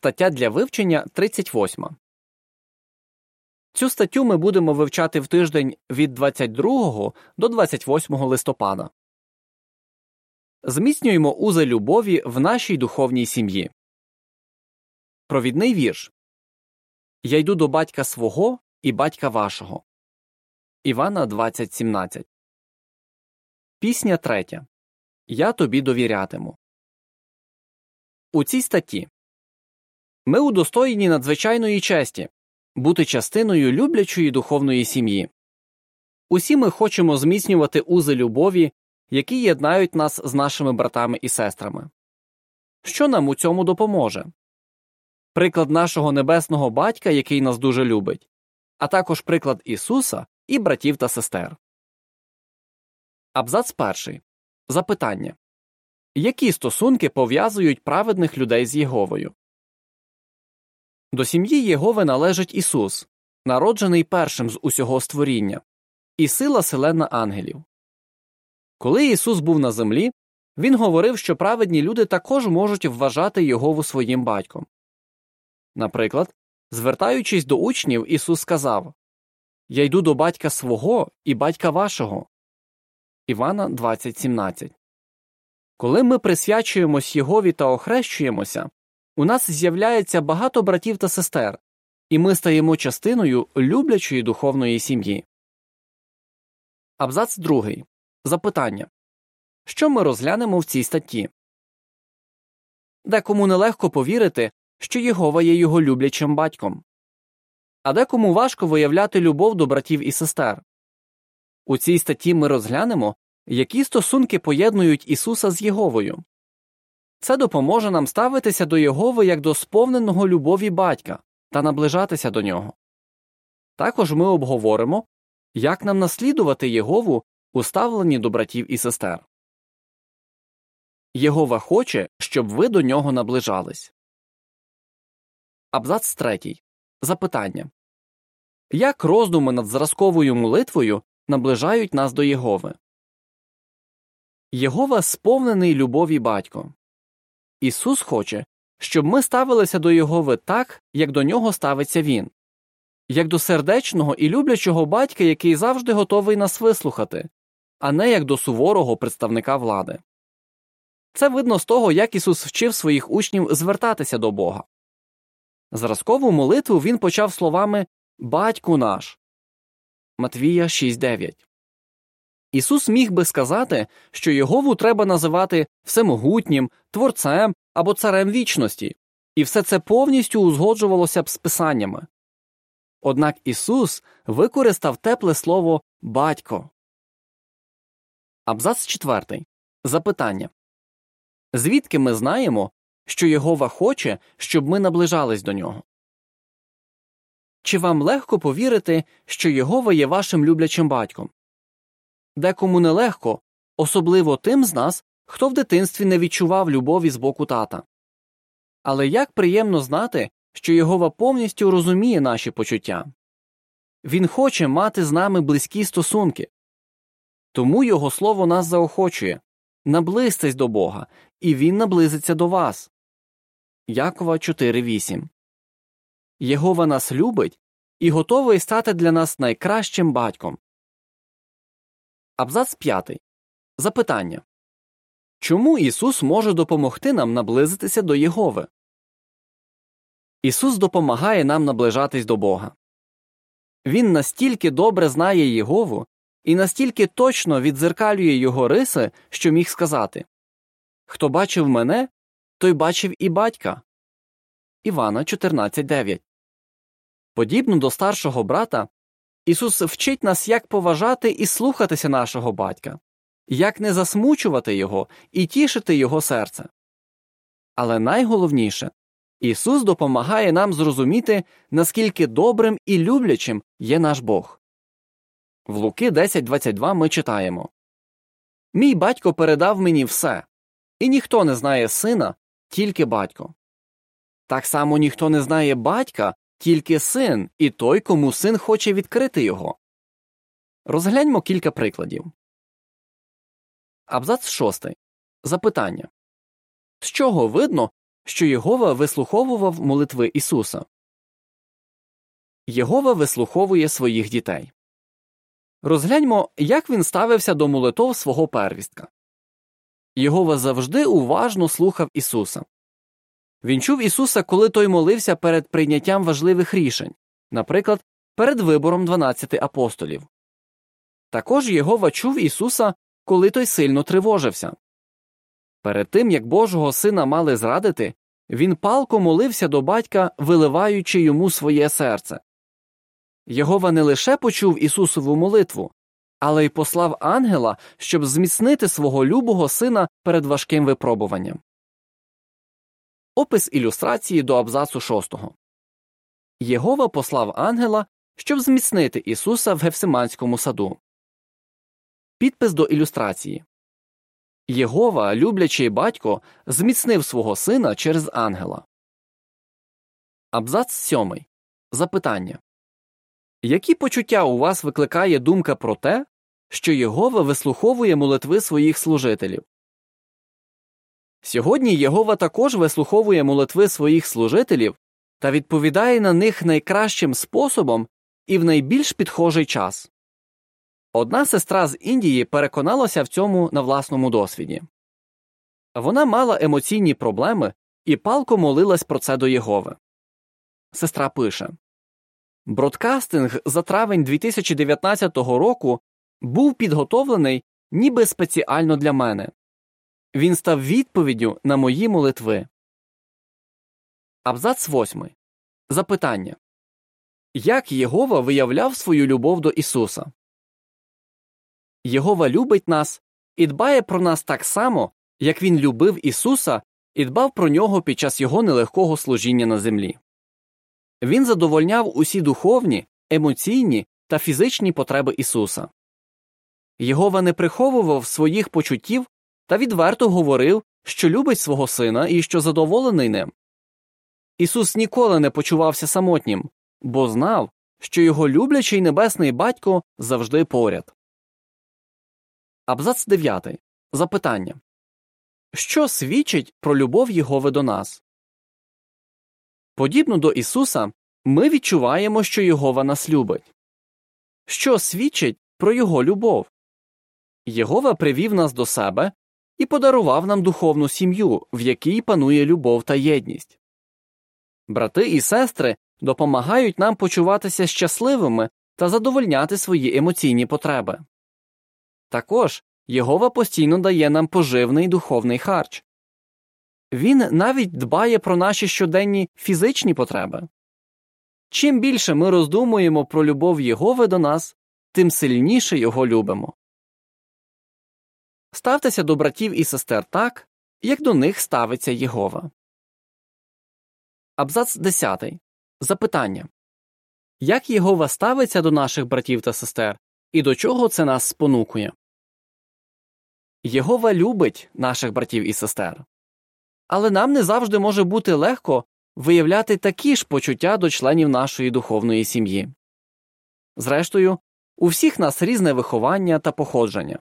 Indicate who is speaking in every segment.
Speaker 1: Стаття для вивчення 38. Цю статтю ми будемо вивчати в тиждень від 22 до 28 листопада. Зміцнюємо узи любові в нашій духовній сім'ї. Провідний вірш Я йду до батька свого і батька вашого. Івана 20.17. Пісня третя. Я тобі довірятиму. У цій статті ми удостоєні надзвичайної честі бути частиною люблячої духовної сім'ї. Усі ми хочемо зміцнювати узи любові, які єднають нас з нашими братами і сестрами. Що нам у цьому допоможе? Приклад нашого небесного батька, який нас дуже любить, а також приклад Ісуса і братів та сестер. Абзац перший. Запитання Які стосунки пов'язують праведних людей з Єговою? До сім'ї Єгови належить Ісус, народжений першим з усього створіння, і сила селена ангелів. Коли Ісус був на землі, Він говорив, що праведні люди також можуть вважати Єгову своїм батьком. Наприклад, звертаючись до учнів, Ісус сказав Я йду до батька свого і батька вашого. Івана 20.17 Коли ми присвячуємось Єгові та охрещуємося, у нас з'являється багато братів та сестер, і ми стаємо частиною люблячої духовної сім'ї. Абзац другий. Запитання Що ми розглянемо в цій статті? Декому нелегко повірити, що Єгова є його люблячим батьком, а декому важко виявляти любов до братів і сестер. У цій статті ми розглянемо, які стосунки поєднують Ісуса з Єговою. Це допоможе нам ставитися до Єгови як до сповненого любові батька та наближатися до нього. Також ми обговоримо, як нам наслідувати Єгову у ставленні до братів і сестер. Єгова хоче, щоб ви до нього наближались. Абзац третій. Запитання Як роздуми над зразковою молитвою наближають нас до Єгови? Єгова сповнений любові батько. Ісус хоче, щоб ми ставилися до Єгови так, як до нього ставиться Він, як до сердечного і люблячого батька, який завжди готовий нас вислухати, а не як до суворого представника влади. Це видно з того, як Ісус вчив своїх учнів звертатися до Бога. Зразкову молитву він почав словами Батьку наш Матвія 6.9. Ісус міг би сказати, що Єгову треба називати всемогутнім, творцем або царем вічності, і все це повністю узгоджувалося б з писаннями. Однак Ісус використав тепле слово батько. Абзац 4. Запитання Звідки ми знаємо, що Єгова хоче, щоб ми наближались до нього? Чи вам легко повірити, що Єгова є вашим люблячим батьком? Декому нелегко, особливо тим з нас, хто в дитинстві не відчував любові з боку тата. Але як приємно знати, що Єгова повністю розуміє наші почуття він хоче мати з нами близькі стосунки, тому його слово нас заохочує наблизьтесь до Бога, і Він наблизиться до вас. Якова 4.8 Єгова нас любить і готовий стати для нас найкращим батьком. Абзац 5. Запитання Чому Ісус може допомогти нам наблизитися до Єгови? Ісус допомагає нам наближатись до Бога. Він настільки добре знає Єгову і настільки точно відзеркалює його риси, що міг сказати Хто бачив мене, той бачив і батька. Івана 14.9 Подібно до старшого брата, Ісус вчить нас, як поважати і слухатися нашого батька, як не засмучувати Його і тішити Його серце. Але найголовніше Ісус допомагає нам зрозуміти, наскільки добрим і люблячим є наш Бог. В Луки 10.22 ми читаємо Мій батько передав мені все, і ніхто не знає сина, тільки батько. Так само ніхто не знає батька, тільки син і той, кому син хоче відкрити його. Розгляньмо кілька прикладів. Абзац 6. Запитання З чого видно, що Єгова вислуховував молитви Ісуса. Єгова вислуховує своїх дітей. Розгляньмо, як він ставився до молитов свого первістка. Єгова завжди уважно слухав Ісуса. Він чув Ісуса, коли той молився перед прийняттям важливих рішень, наприклад, перед вибором 12 апостолів. Також Єгова чув Ісуса, коли той сильно тривожився. Перед тим як Божого сина мали зрадити, він палко молився до батька, виливаючи йому своє серце. Єгова не лише почув Ісусову молитву, але й послав ангела, щоб зміцнити свого любого сина перед важким випробуванням. Опис ілюстрації до абзацу 6. Єгова послав ангела, щоб зміцнити Ісуса в Гефсиманському саду. Підпис до ілюстрації Єгова, люблячий батько, зміцнив свого сина через ангела. Абзац 7. Запитання Які почуття у вас викликає думка про те, що Єгова вислуховує молитви своїх служителів? Сьогодні Єгова також вислуховує молитви своїх служителів та відповідає на них найкращим способом і в найбільш підхожий час. Одна сестра з Індії переконалася в цьому на власному досвіді. Вона мала емоційні проблеми і палко молилась про це до Єгови. Сестра пише Бродкастинг за травень 2019 року був підготовлений ніби спеціально для мене. Він став відповіддю на мої молитви. Абзац 8. Запитання Як Єгова виявляв свою любов до Ісуса? Єгова любить нас і дбає про нас так само, як Він любив Ісуса і дбав про нього під час його нелегкого служіння на землі. Він задовольняв усі духовні, емоційні та фізичні потреби Ісуса. Єгова не приховував своїх почуттів та відверто говорив, що любить свого сина і що задоволений ним. Ісус ніколи не почувався самотнім, бо знав, що його люблячий небесний батько завжди поряд. Абзац 9. Запитання Що свідчить про любов Єгови до нас? Подібно до Ісуса, ми відчуваємо, що Єгова нас любить. Що свідчить про Його любов? Єгова привів нас до себе і подарував нам духовну сім'ю, в якій панує любов та єдність. Брати і сестри допомагають нам почуватися щасливими та задовольняти свої емоційні потреби. Також Єгова постійно дає нам поживний духовний харч. Він навіть дбає про наші щоденні фізичні потреби. Чим більше ми роздумуємо про любов Єгови до нас, тим сильніше його любимо. Ставтеся до братів і сестер так, як до них ставиться Єгова. Абзац 10. Запитання Як Єгова ставиться до наших братів та сестер, і до чого це нас спонукує? Єгова любить наших братів і сестер. Але нам не завжди може бути легко виявляти такі ж почуття до членів нашої духовної сім'ї. Зрештою, у всіх нас різне виховання та походження.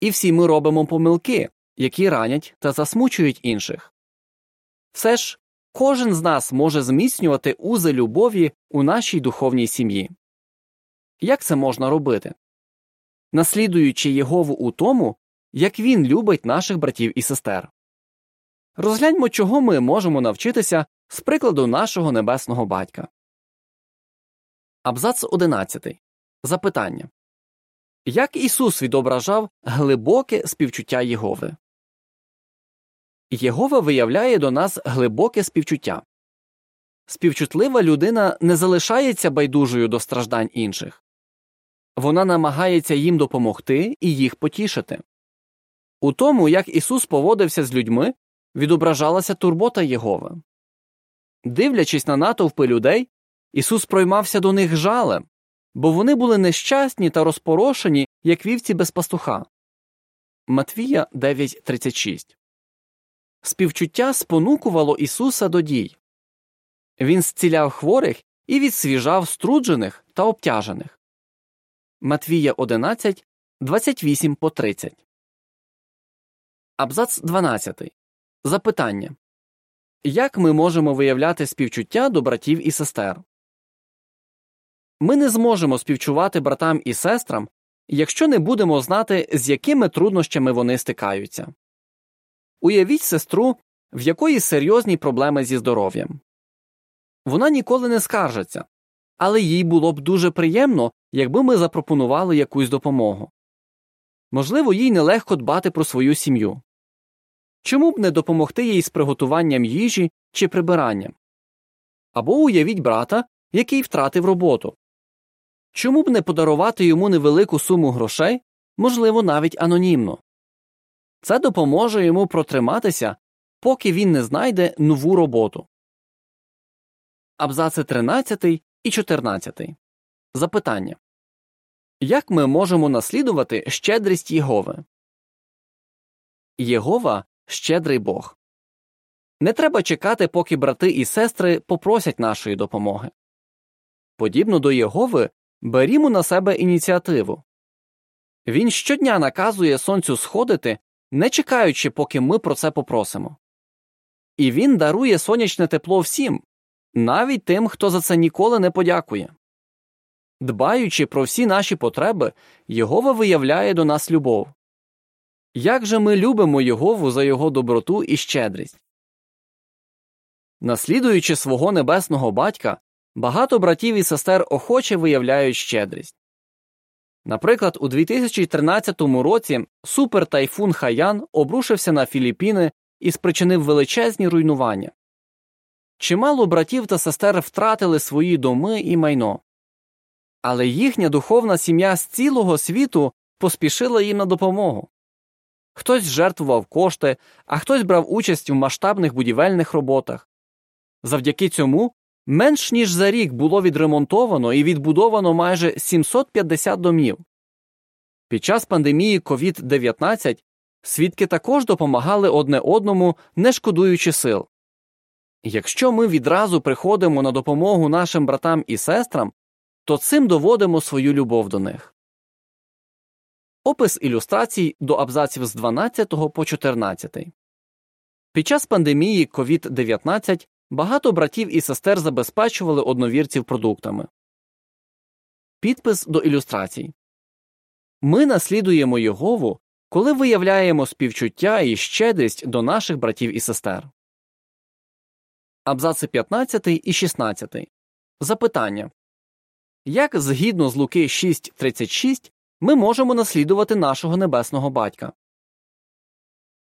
Speaker 1: І всі ми робимо помилки, які ранять та засмучують інших. Все ж кожен з нас може зміцнювати узи любові у нашій духовній сім'ї. Як це можна робити? Наслідуючи Єгову у тому, як він любить наших братів і сестер. Розгляньмо, чого ми можемо навчитися з прикладу нашого небесного батька. Абзац 11. Запитання Як Ісус відображав глибоке співчуття Єгови? Єгова виявляє до нас глибоке співчуття. Співчутлива людина не залишається байдужою до страждань інших. Вона намагається їм допомогти і їх потішити. У тому, як Ісус поводився з людьми, відображалася турбота Єгови. Дивлячись на натовпи людей, Ісус проймався до них жалем, бо вони були нещасні та розпорошені, як вівці без пастуха. Матвія 9.36 Співчуття спонукувало Ісуса до дій. Він зціляв хворих і відсвіжав струджених та обтяжених. Матвія 11, 28 по 30. Абзац 12. Запитання Як ми можемо виявляти співчуття до братів і сестер? Ми не зможемо співчувати братам і сестрам, якщо не будемо знати, з якими труднощами вони стикаються. Уявіть сестру, в якої серйозні проблеми зі здоров'ям. Вона ніколи не скаржиться, але їй було б дуже приємно, якби ми запропонували якусь допомогу. Можливо, їй нелегко дбати про свою сім'ю. Чому б не допомогти їй з приготуванням їжі чи прибиранням? Або уявіть брата, який втратив роботу. Чому б не подарувати йому невелику суму грошей, можливо, навіть анонімно? Це допоможе йому протриматися, поки він не знайде нову роботу. Абзаци 13 і 14. Запитання Як ми можемо наслідувати щедрість Єгови? Єгова щедрий Бог. Не треба чекати, поки брати і сестри попросять нашої допомоги. Подібно до Єгови, берімо на себе ініціативу. Він щодня наказує сонцю сходити, не чекаючи, поки ми про це попросимо. І він дарує сонячне тепло всім, навіть тим, хто за це ніколи не подякує. Дбаючи про всі наші потреби, Єгова виявляє до нас любов. Як же ми любимо Єгову за його доброту і щедрість? Наслідуючи свого небесного батька, багато братів і сестер охоче виявляють щедрість. Наприклад, у 2013 році супертайфун Хаян обрушився на Філіппіни і спричинив величезні руйнування. Чимало братів та сестер втратили свої доми і майно, але їхня духовна сім'я з цілого світу поспішила їм на допомогу. Хтось жертвував кошти, а хтось брав участь в масштабних будівельних роботах. Завдяки цьому менш ніж за рік було відремонтовано і відбудовано майже 750 домів. Під час пандемії COVID-19 свідки також допомагали одне одному, не шкодуючи сил. Якщо ми відразу приходимо на допомогу нашим братам і сестрам, то цим доводимо свою любов до них. Опис ілюстрацій до абзаців з 12 по 14. Під час пандемії COVID-19 багато братів і сестер забезпечували одновірців продуктами. Підпис до ілюстрацій Ми наслідуємо Єгову, коли виявляємо співчуття і щедрість до наших братів і сестер. Абзаци 15 і 16. Запитання Як згідно з Луки 6.36 ми можемо наслідувати нашого небесного батька?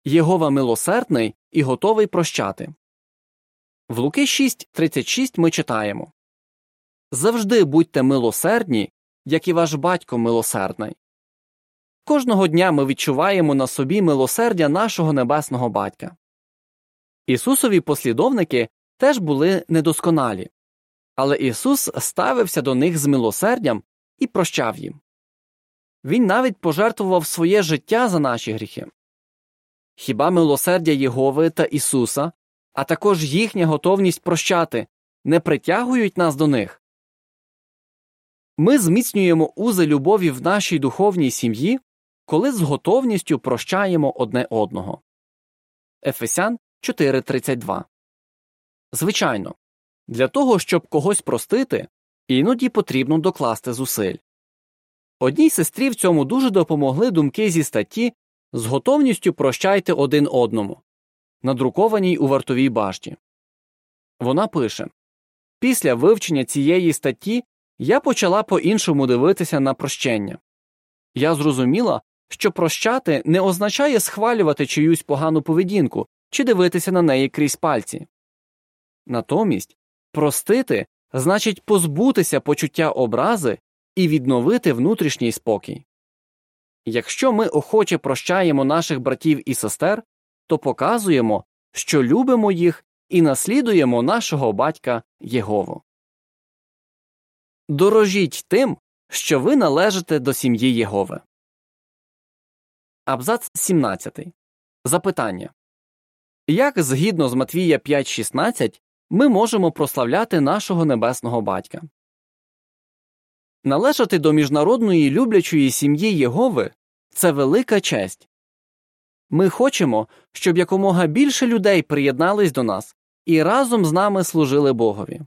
Speaker 1: Єгова милосердний і готовий прощати. В Луки 6.36 ми читаємо Завжди будьте милосердні, як і ваш батько милосердний. Кожного дня ми відчуваємо на собі милосердя нашого небесного батька. Ісусові послідовники теж були недосконалі, але Ісус ставився до них з милосердям і прощав їм. Він навіть пожертвував своє життя за наші гріхи. Хіба милосердя Єгови та Ісуса, а також їхня готовність прощати не притягують нас до них? Ми зміцнюємо узи любові в нашій духовній сім'ї, коли з готовністю прощаємо одне одного. Ефесян 4.32 Звичайно, для того, щоб когось простити, іноді потрібно докласти зусиль. Одній сестрі в цьому дуже допомогли думки зі статті з готовністю прощайте один одному, надрукованій у вартовій башті. Вона пише Після вивчення цієї статті я почала по іншому дивитися на прощення. Я зрозуміла, що прощати не означає схвалювати чиюсь погану поведінку чи дивитися на неї крізь пальці. Натомість простити значить позбутися почуття образи і відновити внутрішній спокій. Якщо ми охоче прощаємо наших братів і сестер, то показуємо, що любимо їх і наслідуємо нашого батька Єгову. Дорожіть тим, що ви належите до сім'ї Єгови. Абзац 17. Запитання Як згідно з Матвія 5.16 ми можемо прославляти нашого небесного батька? Належати до міжнародної люблячої сім'ї Єгови це велика честь. Ми хочемо, щоб якомога більше людей приєднались до нас і разом з нами служили Богові.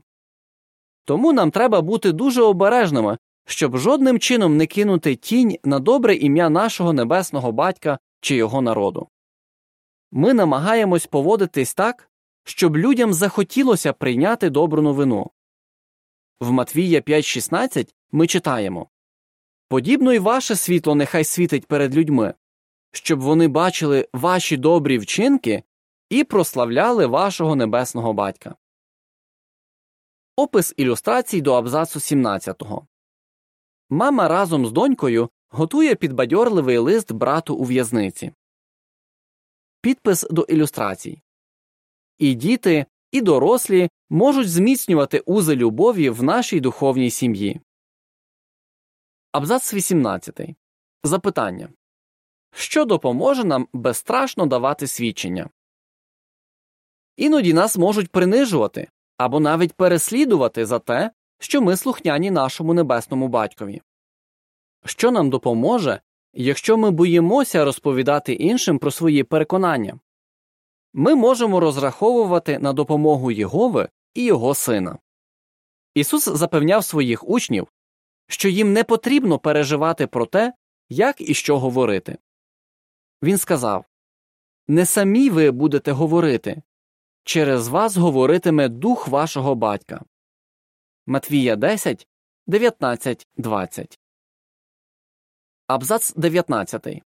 Speaker 1: Тому нам треба бути дуже обережними, щоб жодним чином не кинути тінь на добре ім'я нашого небесного батька чи його народу. Ми намагаємось поводитись так, щоб людям захотілося прийняти добру новину. В Матвія 5.16 ми читаємо Подібно й ваше світло нехай світить перед людьми, щоб вони бачили ваші добрі вчинки і прославляли вашого небесного батька. Опис ілюстрацій до абзацу 17. Мама разом з донькою готує підбадьорливий лист брату у в'язниці. Підпис до ілюстрацій І діти, і дорослі можуть зміцнювати узи любові в нашій духовній сім'ї. Абзац 18. Запитання Що допоможе нам безстрашно давати свідчення? Іноді нас можуть принижувати або навіть переслідувати за те, що ми слухняні нашому небесному батькові. Що нам допоможе, якщо ми боїмося розповідати іншим про свої переконання? Ми можемо розраховувати на допомогу Єгови і його сина. Ісус запевняв своїх учнів, що їм не потрібно переживати про те, як і що говорити. Він сказав Не самі ви будете говорити, через вас говоритиме дух вашого батька. Матвія 10, 19, 20. Абзац 19.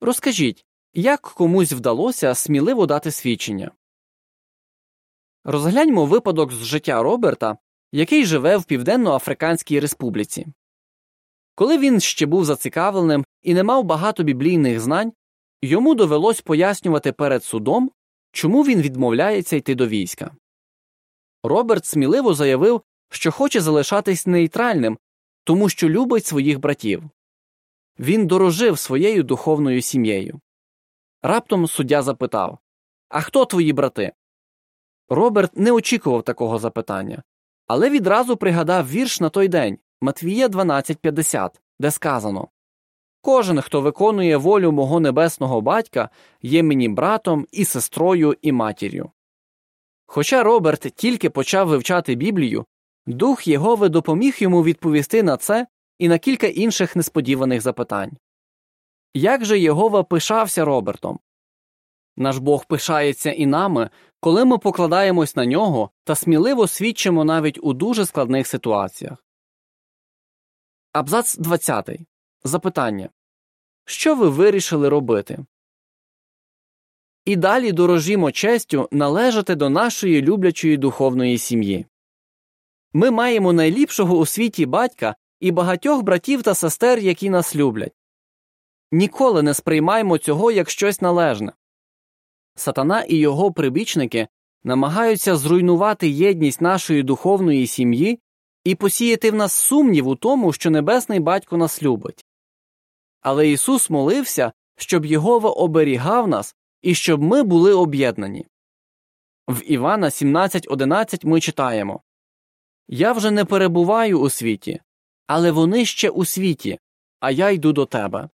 Speaker 1: Розкажіть, як комусь вдалося сміливо дати свідчення. Розгляньмо випадок з життя Роберта, який живе в Південно-Африканській Республіці. Коли він ще був зацікавленим і не мав багато біблійних знань, йому довелось пояснювати перед судом, чому він відмовляється йти до війська. Роберт сміливо заявив, що хоче залишатись нейтральним, тому що любить своїх братів. Він дорожив своєю духовною сім'єю. Раптом суддя запитав А хто твої брати? Роберт не очікував такого запитання, але відразу пригадав вірш на той день Матвія 12.50, де сказано Кожен, хто виконує волю мого небесного батька, є мені братом і сестрою і матір'ю. Хоча Роберт тільки почав вивчати Біблію, дух Єгови допоміг йому відповісти на це і на кілька інших несподіваних запитань. Як же Єгова пишався Робертом? Наш Бог пишається і нами, коли ми покладаємось на нього та сміливо свідчимо навіть у дуже складних ситуаціях. Абзац 20. Запитання Що ви вирішили робити? І далі дорожімо честю належати до нашої люблячої духовної сім'ї. Ми маємо найліпшого у світі батька і багатьох братів та сестер, які нас люблять. Ніколи не сприймаємо цього як щось належне. Сатана і його прибічники намагаються зруйнувати єдність нашої духовної сім'ї і посіяти в нас сумнів у тому, що небесний батько нас любить. Але Ісус молився, щоб Єгова оберігав нас і щоб ми були об'єднані. В Івана 17.11 ми читаємо Я вже не перебуваю у світі, але вони ще у світі, а я йду до тебе.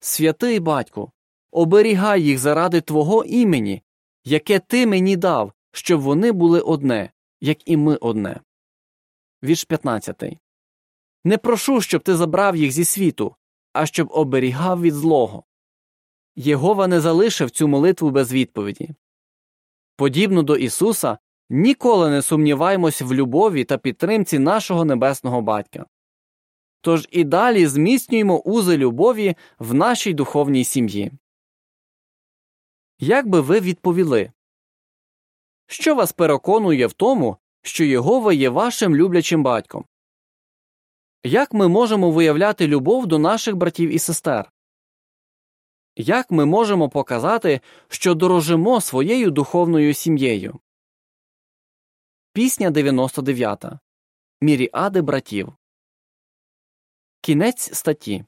Speaker 1: Святий батьку, оберігай їх заради Твого імені, яке ти мені дав, щоб вони були одне, як і ми одне. Вірш 15. Не прошу, щоб ти забрав їх зі світу, а щоб оберігав від злого. Єгова не залишив цю молитву без відповіді. Подібно до Ісуса, ніколи не сумніваємось в любові та підтримці нашого небесного батька. Тож і далі зміцнюємо узи любові в нашій духовній сім'ї. Як би ви відповіли? Що вас переконує в тому, що Єгова є вашим люблячим батьком? Як ми можемо виявляти любов до наших братів і сестер? Як ми можемо показати, що дорожимо своєю духовною сім'єю? Пісня 99. Міріади братів. Кінець статті